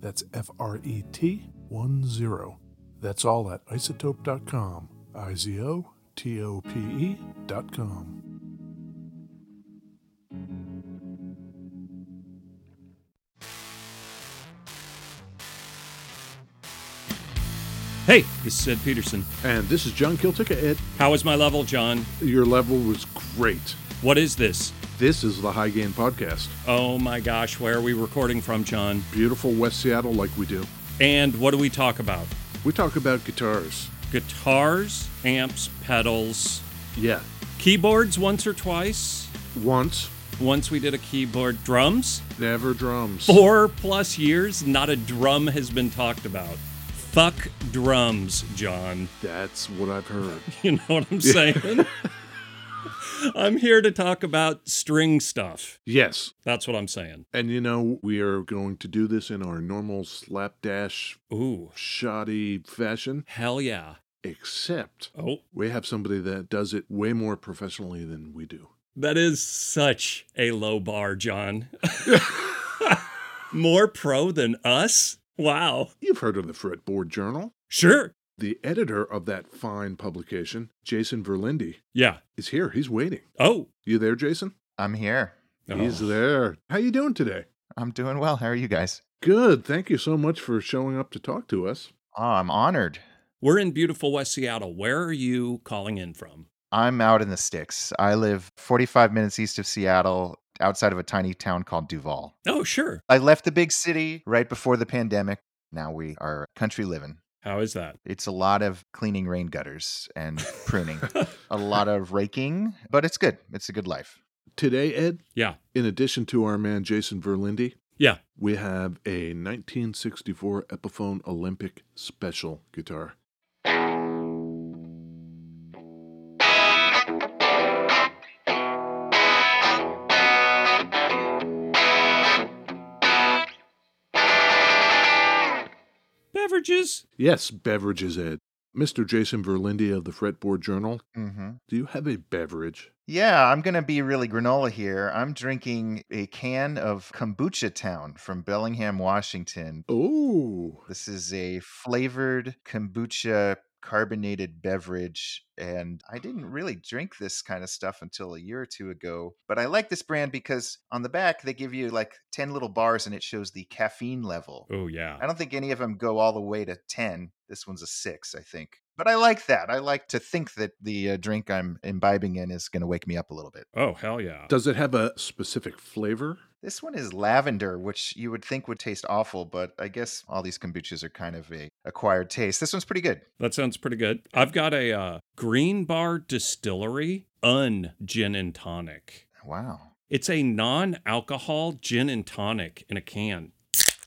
That's F R E T 1 0. That's all at izotope.com. I Z O T O P E.com. Hey, this is Ed Peterson. And this is John Kiltica, Ed. How is my level, John? Your level was great. What is this? This is the High Gain Podcast. Oh my gosh, where are we recording from, John? Beautiful West Seattle, like we do. And what do we talk about? We talk about guitars. Guitars, amps, pedals, Yeah. keyboards once or twice. Once, Once we did a keyboard. Drums? never drums. Four plus years, not a drum has been talked about. Fuck drums, John. That's what I've heard. You know what I'm saying? I'm here to talk about string stuff. Yes. That's what I'm saying. And you know, we are going to do this in our normal slapdash, Ooh, shoddy fashion, hell yeah. except Oh, we have somebody that does it way more professionally than we do. That is such a low bar, John. More pro than us? Wow. You've heard of the Fretboard Journal. Sure. The editor of that fine publication, Jason Verlinde, Yeah. is here. He's waiting. Oh. You there, Jason? I'm here. He's Oh. there. How you doing today? I'm doing well. How are you guys? Good. Thank you so much for showing up to talk to us. Oh, I'm honored. We're in beautiful West Seattle. Where are you calling in from? I'm out in the sticks. I live 45 minutes east of Seattle, outside of a tiny town called Duvall. Oh, sure. I left the big city right before the pandemic. Now we are country living. How is that? It's a lot of cleaning rain gutters and pruning, a lot of raking, but it's good. It's a good life. Today, Ed, Yeah. in addition to our man Jason Verlinde, Yeah. we have a 1964 Epiphone Olympic Special guitar. Beverages? Yes, beverages, Ed. Mr. Jason Verlinde of the Fretboard Journal, hmm do you have a beverage? Yeah, I'm going to be really granola here. I'm drinking a can of Kombucha Town from Bellingham, Washington. Oh, This is a flavored kombucha carbonated beverage. And I didn't really drink this kind of stuff until a year or two ago. But I like this brand because on the back, they give you like 10 little bars and it shows the caffeine level. Oh, yeah. I don't think any of them go all the way to 10. This one's a six, I think. But I like that. I like to think that the uh, drink I'm imbibing in is going to wake me up a little bit. Oh, hell yeah. does it have a specific flavor? This one is lavender, which you would think would taste awful, but I guess all these kombuchas are kind of a acquired taste. This one's pretty good. That sounds pretty good. I've got a uh, Green Bar Distillery Un Gin and Tonic. Wow. It's a non alcohol gin and tonic in a can.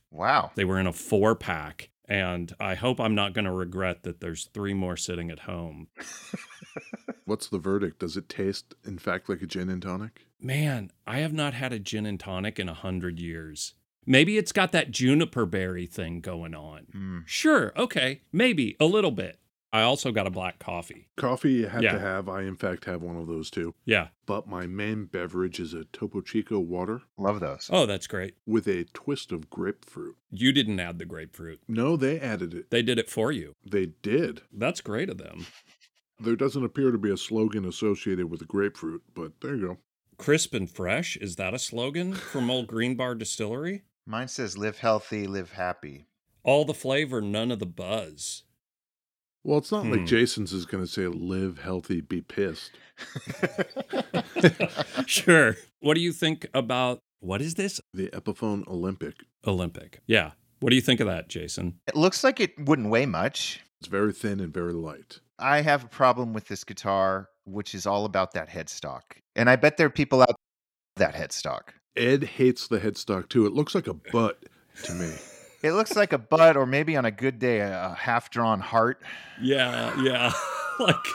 Wow. They were in a four pack. And I hope I'm not going to regret that there's three more sitting at home. What's the verdict? Does it taste, in fact, like a gin and tonic? Man, I have not had a gin and tonic in a hundred years. Maybe it's got that juniper berry thing going on. Mm. Sure, okay, maybe a little bit. I also got a black coffee. Coffee you have Yeah. to have. I, in fact, have one of those too. Yeah. But my main beverage is a Topo Chico water Love those. Oh, that's great. with a twist of grapefruit. You didn't add the grapefruit. No, they added it. They did it for you. They did. That's great of them. There doesn't appear to be a slogan associated with the grapefruit, but there you go. Crisp and fresh, is that a slogan from Old Green Bar Distillery? Mine says live healthy, live happy. All the flavor, none of the buzz. Well, it's not Hmm. like Jason's is going to say live healthy, be pissed. sure. What do you think about what is this? The Epiphone Olympic. Olympic. Yeah. What do you think of that, Jason? it looks like it wouldn't weigh much. It's very thin and very light. I have a problem with this guitar, which is all about that headstock. And I bet there are people out that headstock. Ed hates the headstock too. It looks like a butt to me. It looks like a butt, or maybe on a good day, a a half-drawn heart. Yeah, yeah. like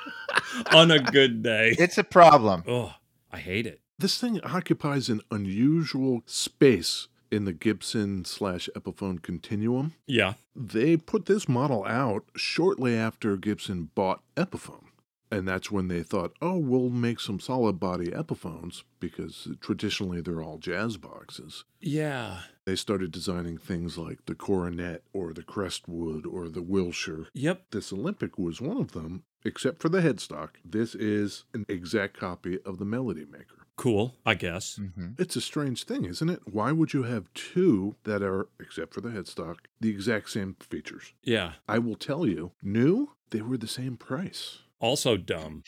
on a good day. It's a problem. Oh, I hate it. This thing occupies an unusual space in the Gibson slash Epiphone continuum. Yeah. They put this model out shortly after Gibson bought Epiphone. And that's when they thought, oh, we'll make some solid body Epiphones because traditionally they're all jazz boxes. Yeah. They started designing things like the Coronet or the Crestwood or the Wilshire. Yep. This Olympic was one of them, except for the headstock. This is an exact copy of the Melody Maker. Cool, I guess. hmm It's a strange thing, isn't it? Why would you have two that are, except for the headstock, the exact same features? Yeah. I will tell you, new, they were the same price. Also dumb.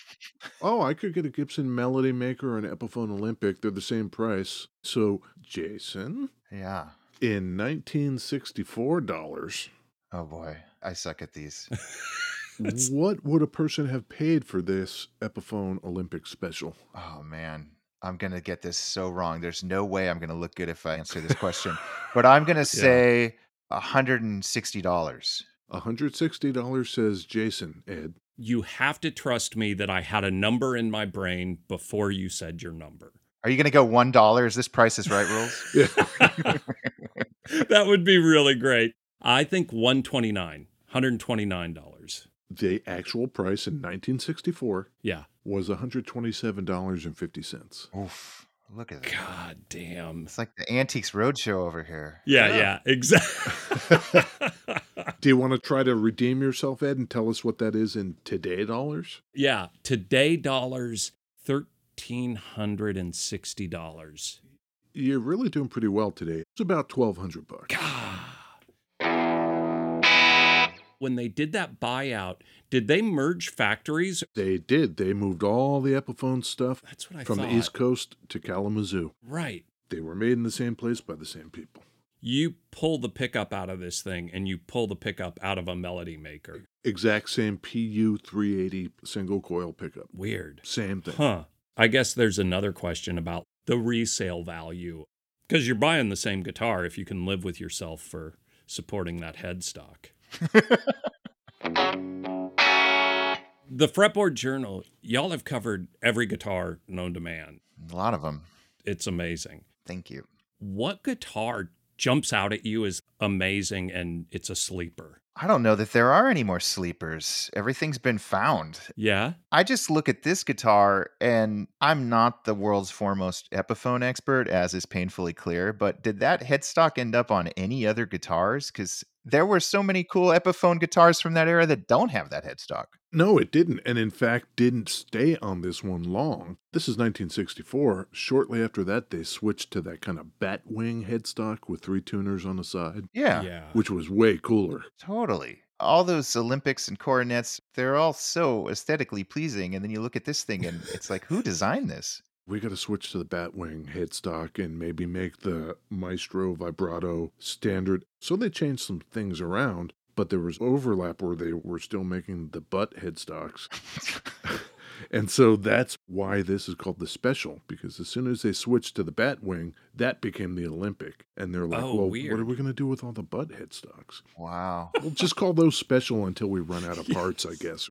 Oh, I could get a Gibson Melody Maker or an Epiphone Olympic. They're the same price. So, Jason, Yeah. in 1964 dollars, Oh boy, I suck at these. What would a person have paid for this Epiphone Olympic special? Oh man, I'm gonna get this so wrong. There's no way I'm gonna look good if I answer this question. but I'm gonna say $160. $160 says Jason, Ed. You have to trust me that I had a number in my brain before you said your number. Are you gonna go one dollar? Is this Price is Right rules? Yeah. that would be really great. I think 129, $129. the actual price in 1964 Yeah. Was $127.50. Oof! Look at that. God damn. It's like the Antiques Roadshow over here. Yeah, Yeah. yeah, exactly. Do you want to try to redeem yourself, Ed, and tell us what that is in today dollars? yeah, today dollars $1360. You're really doing pretty well today. It's about 1200 bucks. God. When they did that buyout, did they merge factories? They did. They moved all the Epiphone stuff That's what I from thought. the East Coast to Kalamazoo. Right. They were made in the same place by the same people. You pull the pickup out of this thing and you pull the pickup out of a melody maker. Exact same PU 380 single coil pickup. Weird. Same thing. Huh. I guess there's another question about the resale value. Because you're buying the same guitar if you can live with yourself for supporting that headstock. The Fretboard Journal, y'all have covered every guitar known to man. A lot of them. It's amazing. Thank you. What guitar jumps out at you as amazing and it's a sleeper? I don't know that there are any more sleepers. Everything's been found. Yeah? I just look at this guitar and I'm not the world's foremost Epiphone expert, as is painfully clear, but did that headstock end up on any other guitars? Because there were so many cool Epiphone guitars from that era that don't have that headstock. No, it didn't. And in fact, didn't stay on this one long. This is 1964. Shortly after that, they switched to that kind of bat wing headstock with three tuners on the side, Yeah, Yeah. which was way cooler. totally. All those Olympics and coronets, they're all so aesthetically pleasing. And then you look at this thing and it's like, who designed this? We got to switch to the Batwing headstock and maybe make the Maestro vibrato standard. So they changed some things around, but there was overlap where they were still making the butt headstocks. And so that's why this is called the special, because as soon as they switched to the Batwing, that became the Olympic. And they're like, Oh, well, weird. what are we going to do with all the butt headstocks? Wow. We'll just call those special until we run out of parts, I guess.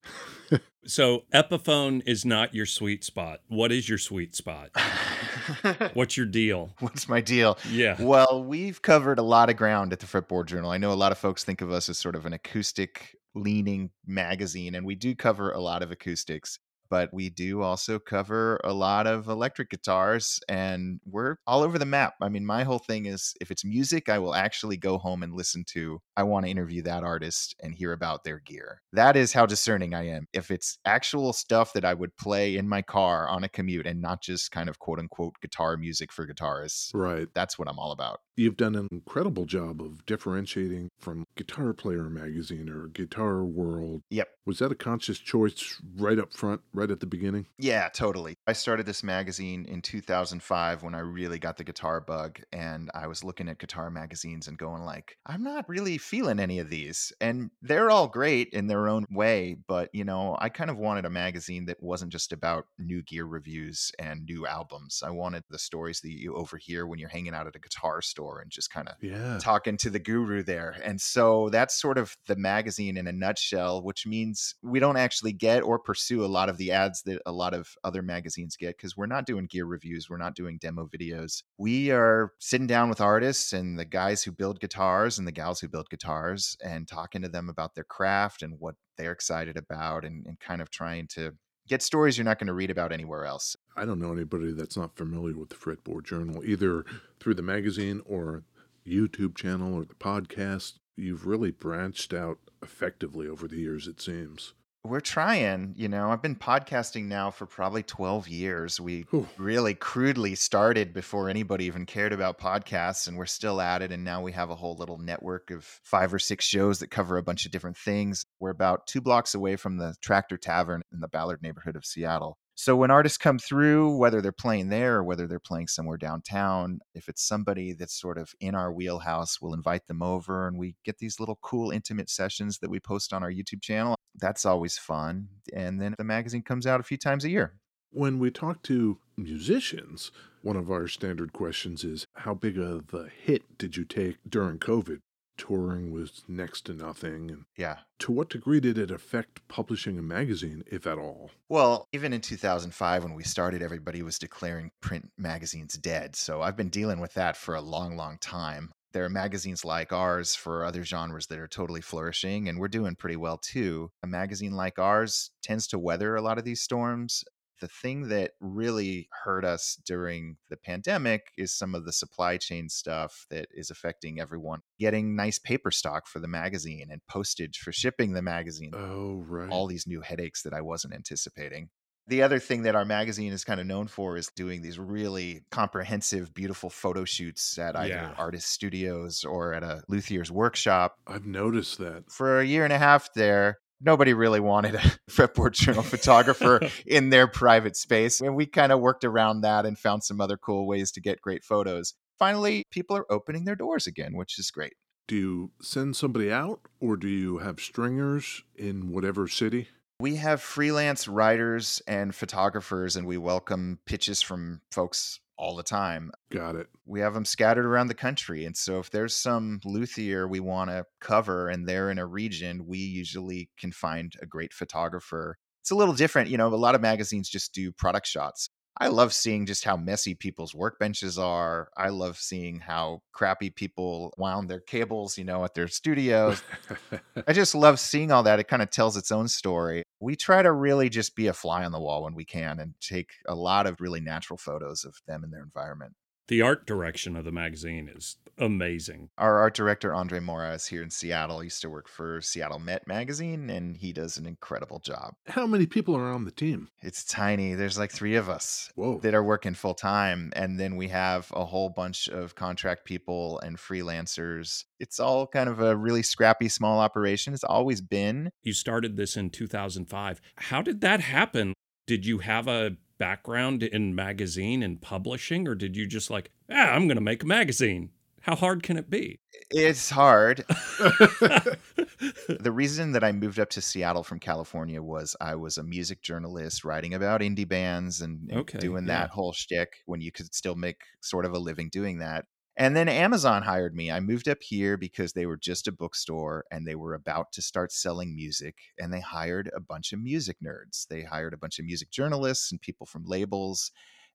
So Epiphone is not your sweet spot. What is your sweet spot? What's your deal? What's my deal? Yeah. Well, we've covered a lot of ground at the Fretboard Journal. I know a lot of folks think of us as sort of an acoustic leaning magazine, and we do cover a lot of acoustics, but we do also cover a lot of electric guitars, and we're all over the map. I mean, my whole thing is if it's music, I will actually go home and listen to. I want to interview that artist and hear about their gear. That is how discerning I am. If it's actual stuff that I would play in my car on a commute and not just kind of quote unquote guitar music for guitarists, Right. that's what I'm all about. You've done an incredible job of differentiating from Guitar Player magazine or Guitar World. Yep. Was that a conscious choice right up front, right at the beginning? Yeah, totally. I started this magazine in 2005 when I really got the guitar bug and I was looking at guitar magazines and going like, I'm not really feeling any of these. And they're all great in their own way, but you know, I kind of wanted a magazine that wasn't just about new gear reviews and new albums. I wanted the stories that you overhear when you're hanging out at a guitar store and just kind of Yeah. talking to the guru there. And so that's sort of the magazine in a nutshell, which means we don't actually get or pursue a lot of the ads that a lot of other magazines get because we're not doing gear reviews, we're not doing demo videos. We are sitting down with artists and the guys who build guitars and the gals who build guitars and talking to them about their craft and what they're excited about and, and kind of trying to get stories you're not going to read about anywhere else. I don't know anybody that's not familiar with the Fretboard Journal, either through the magazine or YouTube channel or the podcast. You've really branched out effectively over the years, it seems. We're trying, you know. I've been podcasting now for probably 12 years. We Whew. really crudely started before anybody even cared about podcasts, and we're still at it. And now we have a whole little network of five or six shows that cover a bunch of different things. We're about two blocks away from the Tractor Tavern in the Ballard neighborhood of Seattle. So when artists come through, whether they're playing there or whether they're playing somewhere downtown, if it's somebody that's sort of in our wheelhouse, we'll invite them over and we get these little cool intimate sessions that we post on our YouTube channel. That's always fun. And then the magazine comes out a few times a year. When we talk to musicians, one of our standard questions is how big of a hit did you take during COVID? Touring was next to nothing. And Yeah. to what degree did it affect publishing a magazine, if at all? Well, even in 2005, when we started, everybody was declaring print magazines dead. So I've been dealing with that for a long, long time. There are magazines like ours for other genres that are totally flourishing, and we're doing pretty well too. A magazine like ours tends to weather a lot of these storms. The thing that really hurt us during the pandemic is some of the supply chain stuff that is affecting everyone. Getting nice paper stock for the magazine and postage for shipping the magazine Oh, right. all these new headaches that I wasn't anticipating. The other thing that our magazine is kind of known for is doing these really comprehensive, beautiful photo shoots at either Yeah. artist studios or at a luthier's workshop. I've noticed that. For a year and a half there, nobody really wanted a fretboard journal photographer in their private space. And we kind of worked around that and found some other cool ways to get great photos. Finally, people are opening their doors again, which is great. Do you send somebody out or do you have stringers in whatever city? We have freelance writers and photographers, and we welcome pitches from folks all the time. Got it. We have them scattered around the country. And so, if there's some luthier we want to cover and they're in a region, we usually can find a great photographer. It's a little different. You know, a lot of magazines just do product shots. I love seeing just how messy people's workbenches are. I love seeing how crappy people wound their cables, you know, at their studios. I just love seeing all that. It kind of tells its own story. We try to really just be a fly on the wall when we can and take a lot of really natural photos of them and their environment. The art direction of the magazine is amazing. Our art director, Andre Mora, is here in Seattle. He used to work for Seattle Met magazine, and he does an incredible job. How many people are on the team? It's tiny. There's like three of us Whoa. that are working full time. And then we have a whole bunch of contract people and freelancers. It's all kind of a really scrappy small operation. It's always been. You started this in 2005. How did that happen? Did you have a background in magazine and publishing, or did you just like, ah, I'm going to make a magazine? How hard can it be? It's hard. the reason that I moved up to Seattle from California was I was a music journalist writing about indie bands and, and Okay, doing yeah. that whole shtick when you could still make sort of a living doing that. And then Amazon hired me. I moved up here because they were just a bookstore and they were about to start selling music. And they hired a bunch of music nerds. They hired a bunch of music journalists and people from labels.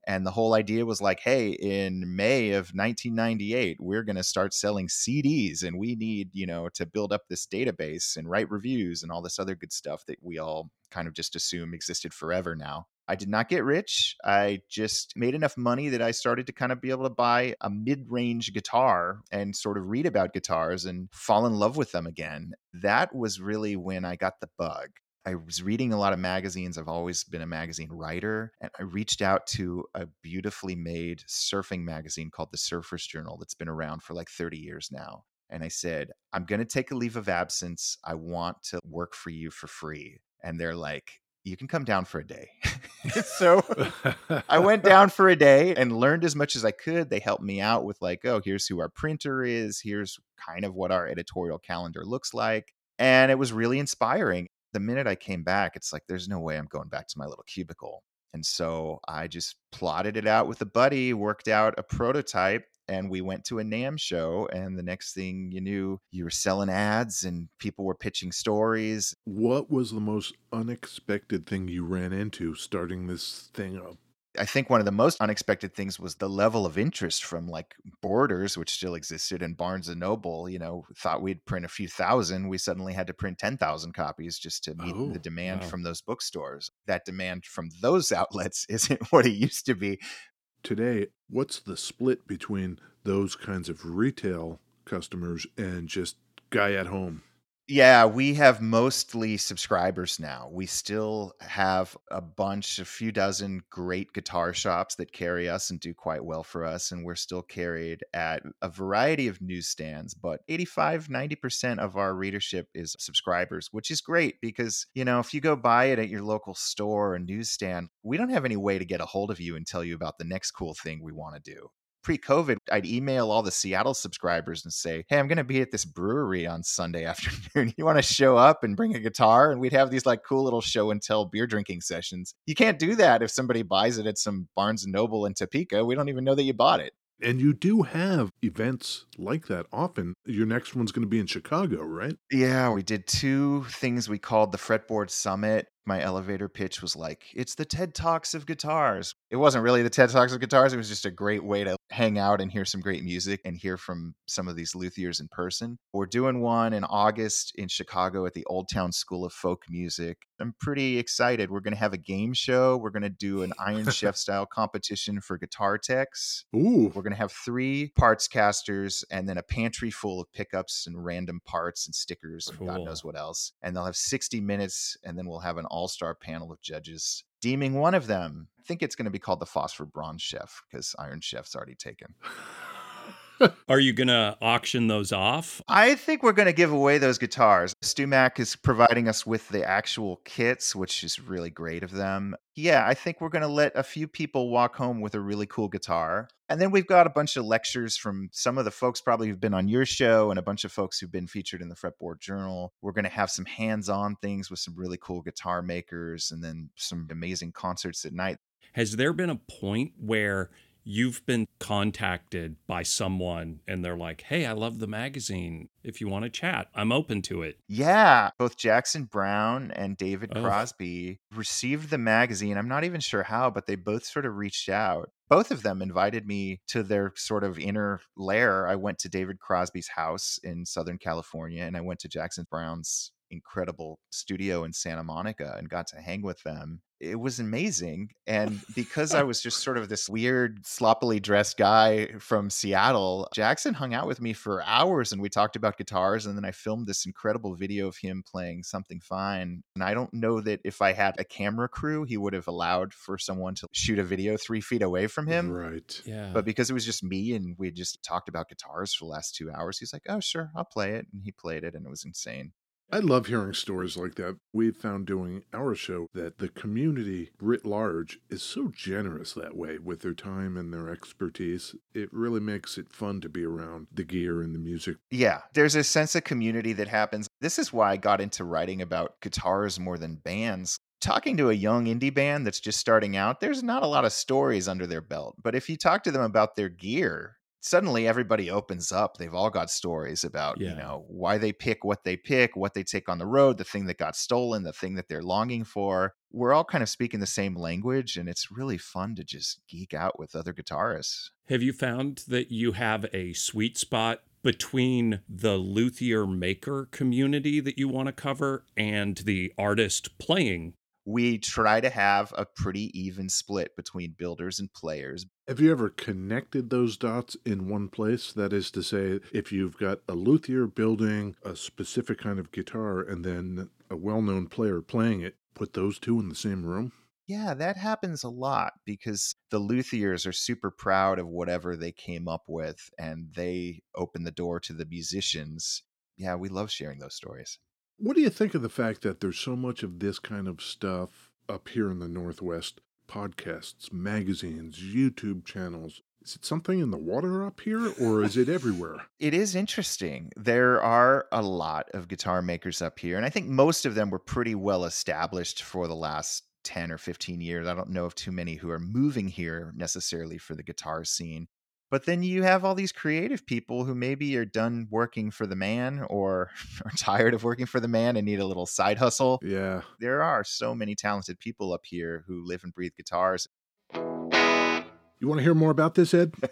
And the whole idea was like, hey, in May of 1998, we're going to start selling CDs and we need, you know, to build up this database and write reviews and all this other good stuff that we all kind of just assume existed forever now. I did not get rich. I just made enough money that I started to kind of be able to buy a mid range guitar and sort of read about guitars and fall in love with them again. That was really when I got the bug. I was reading a lot of magazines. I've always been a magazine writer. And I reached out to a beautifully made surfing magazine called the Surfer's Journal that's been around for like 30 years now. And I said, I'm going to take a leave of absence. I want to work for you for free. And they're like, you can come down for a day. so I went down for a day and learned as much as I could. They helped me out with, like, oh, here's who our printer is. Here's kind of what our editorial calendar looks like. And it was really inspiring. The minute I came back, it's like, there's no way I'm going back to my little cubicle. And so I just plotted it out with a buddy, worked out a prototype, and we went to a NAMM show. And the next thing you knew, you were selling ads and people were pitching stories. what was the most unexpected thing you ran into starting this thing up? I think one of the most unexpected things was the level of interest from like Borders, which still existed, and Barnes and Noble. You know, thought we'd print a few thousand. We suddenly had to print 10,000 copies just to meet Oh, the demand wow. from those bookstores. That demand from those outlets isn't what it used to be. Today, what's the split between those kinds of retail customers and just guy at home? Yeah, we have mostly subscribers now. We still have a bunch, a few dozen great guitar shops that carry us and do quite well for us. And we're still carried at a variety of newsstands, but 85, 90% of our readership is subscribers, which is great because, you know, if you go buy it at your local store or newsstand, we don't have any way to get a hold of you and tell you about the next cool thing we want to do pre-COVID, I'd email all the Seattle subscribers and say, "Hey, I'm going to be at this brewery on Sunday afternoon. you want to show up and bring a guitar?" And we'd have these like cool little show and tell beer drinking sessions. You can't do that if somebody buys it at some Barnes and Noble in Topeka. We don't even know that you bought it. And you do have events like that often. Your next one's going to be in Chicago, right? Yeah, we did two things we called the Fretboard Summit. My elevator pitch was like, it's the TED Talks of guitars. It wasn't really the TED Talks of guitars. It was just a great way to hang out and hear some great music and hear from some of these luthiers in person. We're doing one in August in Chicago at the Old Town School of Folk Music. I'm pretty excited. We're going to have a game show. We're going to do an Iron Chef style competition for guitar techs. Ooh, We're going to have three parts casters and then a pantry full of pickups and random parts and stickers and God knows what else. And they'll have 60 minutes and then we'll have an all star panel of judges deeming one of them. I think it's going to be called the Phosphor Bronze Chef because Iron Chef's already taken. Are you going to auction those off? I think we're going to give away those guitars. StewMac is providing us with the actual kits, which is really great of them. Yeah, I think we're going to let a few people walk home with a really cool guitar. And then we've got a bunch of lectures from some of the folks probably who've been on your show and a bunch of folks who've been featured in the Fretboard Journal. We're going to have some hands on things with some really cool guitar makers and then some amazing concerts at night. Has there been a point where you've been contacted by someone and they're like, hey, I love the magazine. If you want to chat, I'm open to it. Yeah, both Jackson Browne and David Oh. Crosby received the magazine. I'm not even sure how, but they both sort of reached out. Both of them invited me to their sort of inner lair. I went to David Crosby's house in Southern California and I went to Jackson Browne's incredible studio in Santa Monica and got to hang with them. It was amazing. And because I was just sort of this weird, sloppily dressed guy from Seattle, Jackson hung out with me for hours and we talked about guitars. And then I filmed this incredible video of him playing Something Fine. And I don't know that if I had a camera crew, he would have allowed for someone to shoot a video three feet away from him. right. Yeah. But because it was just me and we just talked about guitars for the last two hours, he's like, oh, sure, I'll play it. And he played it and it was insane. I love hearing stories like that. We've found doing our show that the community writ large is so generous that way with their time and their expertise. It really makes it fun to be around the gear and the music. Yeah, there's a sense of community that happens. This is why I got into writing about guitars more than bands. Talking to a young indie band that's just starting out, there's not a lot of stories under their belt. But if you talk to them about their gear, suddenly everybody opens up. They've all got stories about, Yeah. you know, why they pick what they pick, what they take on the road, the thing that got stolen, the thing that they're longing for. We're all kind of speaking the same language, and it's really fun to just geek out with other guitarists. Have you found that you have a sweet spot between the luthier maker community that you want to cover and the artist playing? We try to have a pretty even split between builders and players. Have you ever connected those dots in one place? That is to say, if you've got a luthier building a specific kind of guitar and then a well known player playing it, put those two in the same room? Yeah, that happens a lot because the luthiers are super proud of whatever they came up with and they open the door to the musicians. Yeah, we love sharing those stories. What do you think of the fact that there's so much of this kind of stuff up here in the Northwest? Podcasts, magazines, YouTube channels. Is it something in the water up here or is it everywhere? It is interesting. There are a lot of guitar makers up here, and I think most of them were pretty well established for the last 10 or 15 years. I don't know of too many who are moving here necessarily for the guitar scene. But then you have all these creative people who maybe are done working for the man or are tired of working for the man and need a little side hustle. Yeah. There are so many talented people up here who live and breathe guitars. You want to hear more about this, Ed?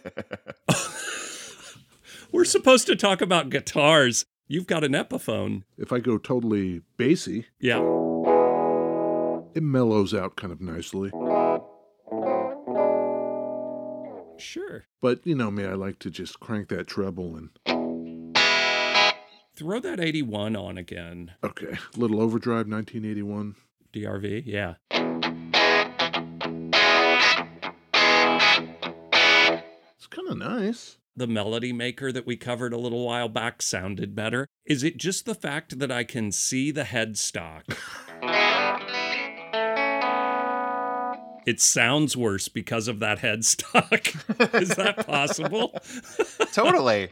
We're supposed to talk about guitars. You've got an Epiphone. If I go totally bassy, Yeah. it mellows out kind of nicely. Sure. But you know me, I like to just crank that treble and Throw that 81 on again. okay, little overdrive 1981. DRV. Yeah. It's kind of nice. The melody maker that we covered a little while back sounded better. Is it just the fact that I can see the headstock? it sounds worse because of that headstock. Is that possible? totally.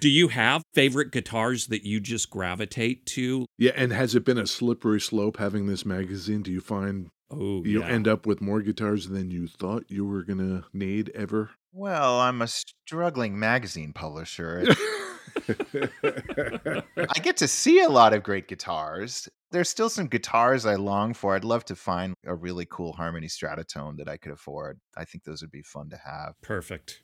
Do you have favorite guitars that you just gravitate to? Yeah, and has it been a slippery slope having this magazine? Do you find Oh, you yeah. end up with more guitars than you thought you were gonna need ever? Well, I'm a struggling magazine publisher. I get to see a lot of great guitars. There's still some guitars I long for. I'd love to find a really cool Harmony Stratotone that I could afford. I think those would be fun to have. Perfect.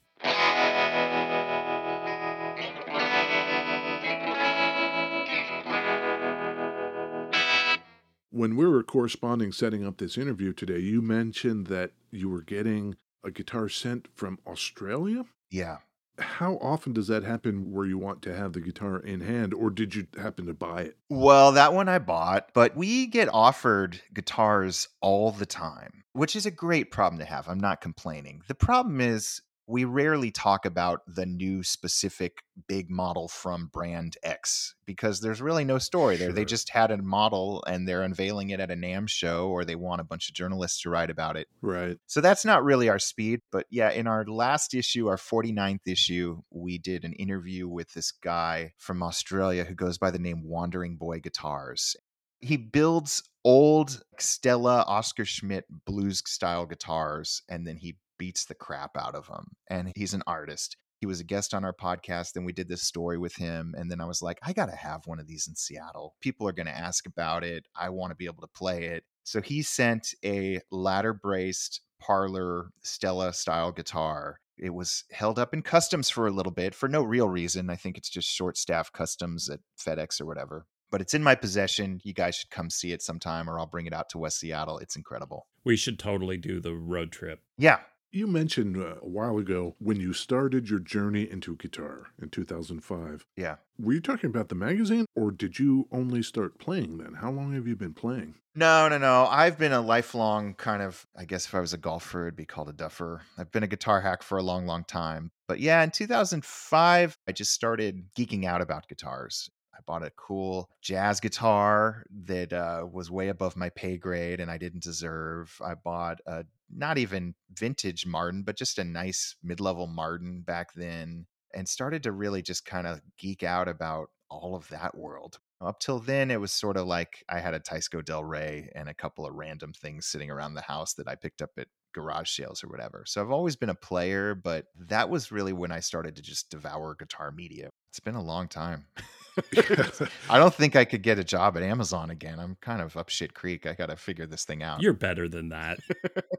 when we were corresponding setting up this interview today, you mentioned that you were getting a guitar sent from Australia. Yeah. How often does that happen where you want to have the guitar in hand, or did you happen to buy it? Well, that one I bought, but we get offered guitars all the time, which is a great problem to have. I'm not complaining. The problem is we rarely talk about the new specific big model from brand X because there's really no story there. They just had a model and they're unveiling it at a NAMM show or they want a bunch of journalists to write about it. Right. So that's not really our speed. But yeah, in our last issue, our 49th issue, we did an interview with this guy from Australia who goes by the name Wandering Boy Guitars. He builds old Stella Oscar Schmidt blues style guitars and then he beats the crap out of him. And he's an artist. He was a guest on our podcast. Then we did this story with him. And then I was like, I got to have one of these in Seattle. People are going to ask about it. I want to be able to play it. So he sent a ladder braced parlor Stella style guitar. It was held up in customs for a little bit for no real reason. I think it's just short staff customs at FedEx or whatever. But it's in my possession. You guys should come see it sometime or I'll bring it out to West Seattle. It's incredible. We should totally do the road trip. Yeah. You mentioned uh, a while ago when you started your journey into guitar in 2005. Yeah. Were you talking about the magazine, or did you only start playing then? How long have you been playing? No, no, no. I've been a lifelong kind of, I guess if I was a golfer, it'd be called a duffer. I've been a guitar hack for a long, long time. But yeah, in 2005, I just started geeking out about guitars. I bought a cool jazz guitar that uh, was way above my pay grade and I didn't deserve. I bought a not even vintage Martin, but just a nice mid level Martin back then and started to really just kind of geek out about all of that world. Up till then, it was sort of like I had a Teisco Del Rey and a couple of random things sitting around the house that I picked up at garage sales or whatever. So I've always been a player, but that was really when I started to just devour guitar media. It's been a long time. I don't think I could get a job at Amazon again. I'm kind of up shit creek. I got to figure this thing out. You're better than that.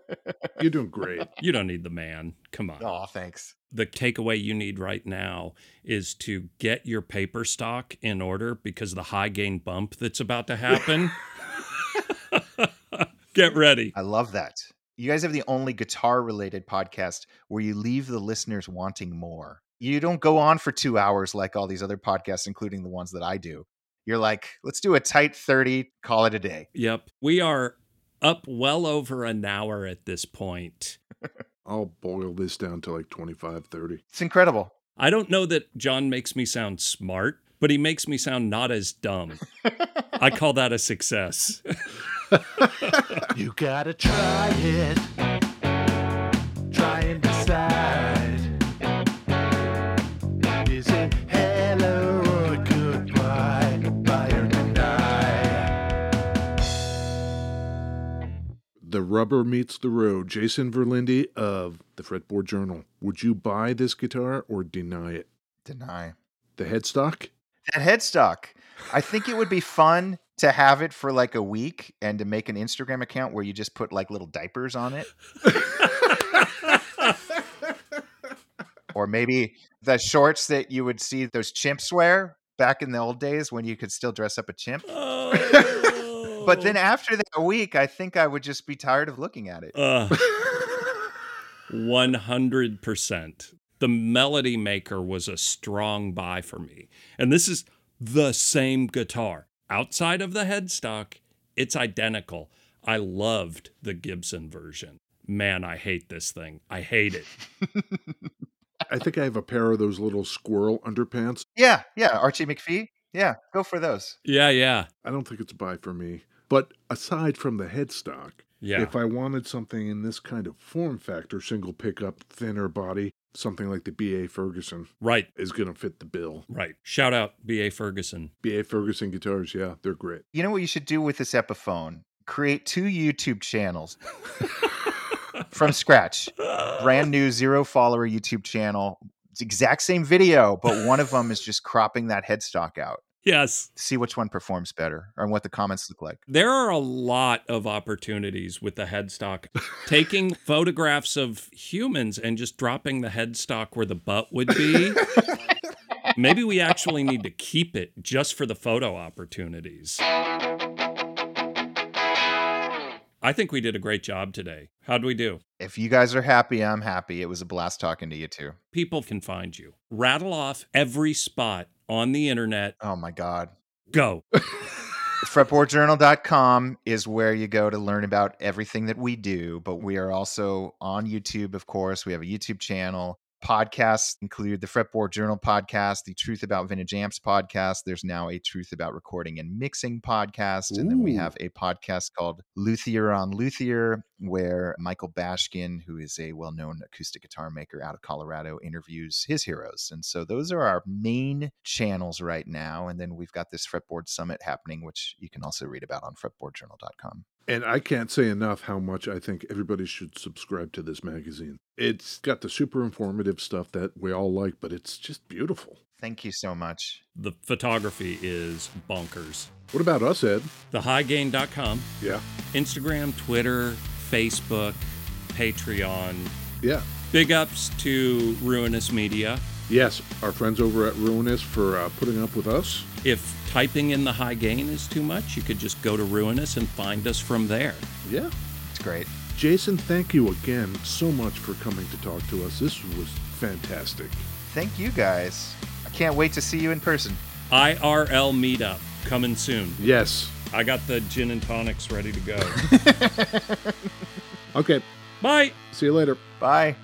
You're doing great. You don't need the man. Come on. oh, thanks. The takeaway you need right now is to get your paper stock in order because the high gain bump that's about to happen. get ready. I love that. You guys have the only guitar related podcast where you leave the listeners wanting more. You don't go on for two hours like all these other podcasts, including the ones that I do. You're like, let's do a tight 30, call it a day. Yep. We are up well over an hour at this point. I'll boil this down to like 25, 30. It's incredible. I don't know that John makes me sound smart, but he makes me sound not as dumb. I call that a success. You gotta try it. Rubber meets the road. Jason Verlinde of the Fretboard Journal. Would you buy this guitar or deny it? Deny. The headstock? That headstock. I think it would be fun to have it for like a week and to make an Instagram account where you just put like little diapers on it. or maybe the shorts that you would see those chimps wear back in the old days when you could still dress up a chimp. Oh, But then after that week, I think I would just be tired of looking at it. Uh, 100%. The Melody Maker was a strong buy for me. And this is the same guitar. Outside of the headstock, it's identical. I loved the Gibson version. Man, I hate this thing. I hate it. I think I have a pair of those little squirrel underpants. Yeah, yeah. Archie McPhee. Yeah, go for those. Yeah, yeah. I don't think it's a buy for me. But aside from the headstock, Yeah. if I wanted something in this kind of form factor, single pickup, thinner body, something like the BA Ferguson right, is going to fit the bill. right. Shout out B.A. Ferguson. BA Ferguson guitars, yeah, they're great. You know what you should do with this Epiphone? Create two YouTube channels from scratch. Brand new zero follower YouTube channel. It's exact same video, but one of them is just cropping that headstock out. Yes. See which one performs better and what the comments look like. There are a lot of opportunities with the headstock. Taking photographs of humans and just dropping the headstock where the butt would be. Maybe we actually need to keep it just for the photo opportunities. I think we did a great job today. How'd we do? If you guys are happy, I'm happy. It was a blast talking to you too. People can find you. Rattle off every spot on the internet. Oh my God. Go. fretboardjournal.com is where you go to learn about everything that we do but we are also on youtube of course we have a youtube channel podcasts include the fretboard journal podcast the truth about vintage amps podcast there's now a truth about recording and mixing podcast and then we have a podcast called luthier on luthier where michael bashkin who is a well-known acoustic guitar maker out of colorado interviews his heroes and so those are our main channels right now and then we've got this fretboard summit happening which you can also read about on fretboardjournal.com And I can't say enough how much I think everybody should subscribe to this magazine. It's got the super informative stuff that we all like, but it's just beautiful. thank you so much The photography is bonkers. What about us, Ed? Thehighgain.com, Yeah. Instagram, Twitter, Facebook, Patreon. Yeah. Big ups to Ruinous Media. Yes, our friends over at Ruinous for uh, putting up with us. If typing in the high gain is too much, you could just go to Ruinous and find us from there. Yeah. it's great Jason, thank you again so much for coming to talk to us. This was fantastic. thank you guys i can't wait to see you in person IRL meetup coming soon. Yes. I got the gin and tonics ready to go. Okay. Bye. See you later. bye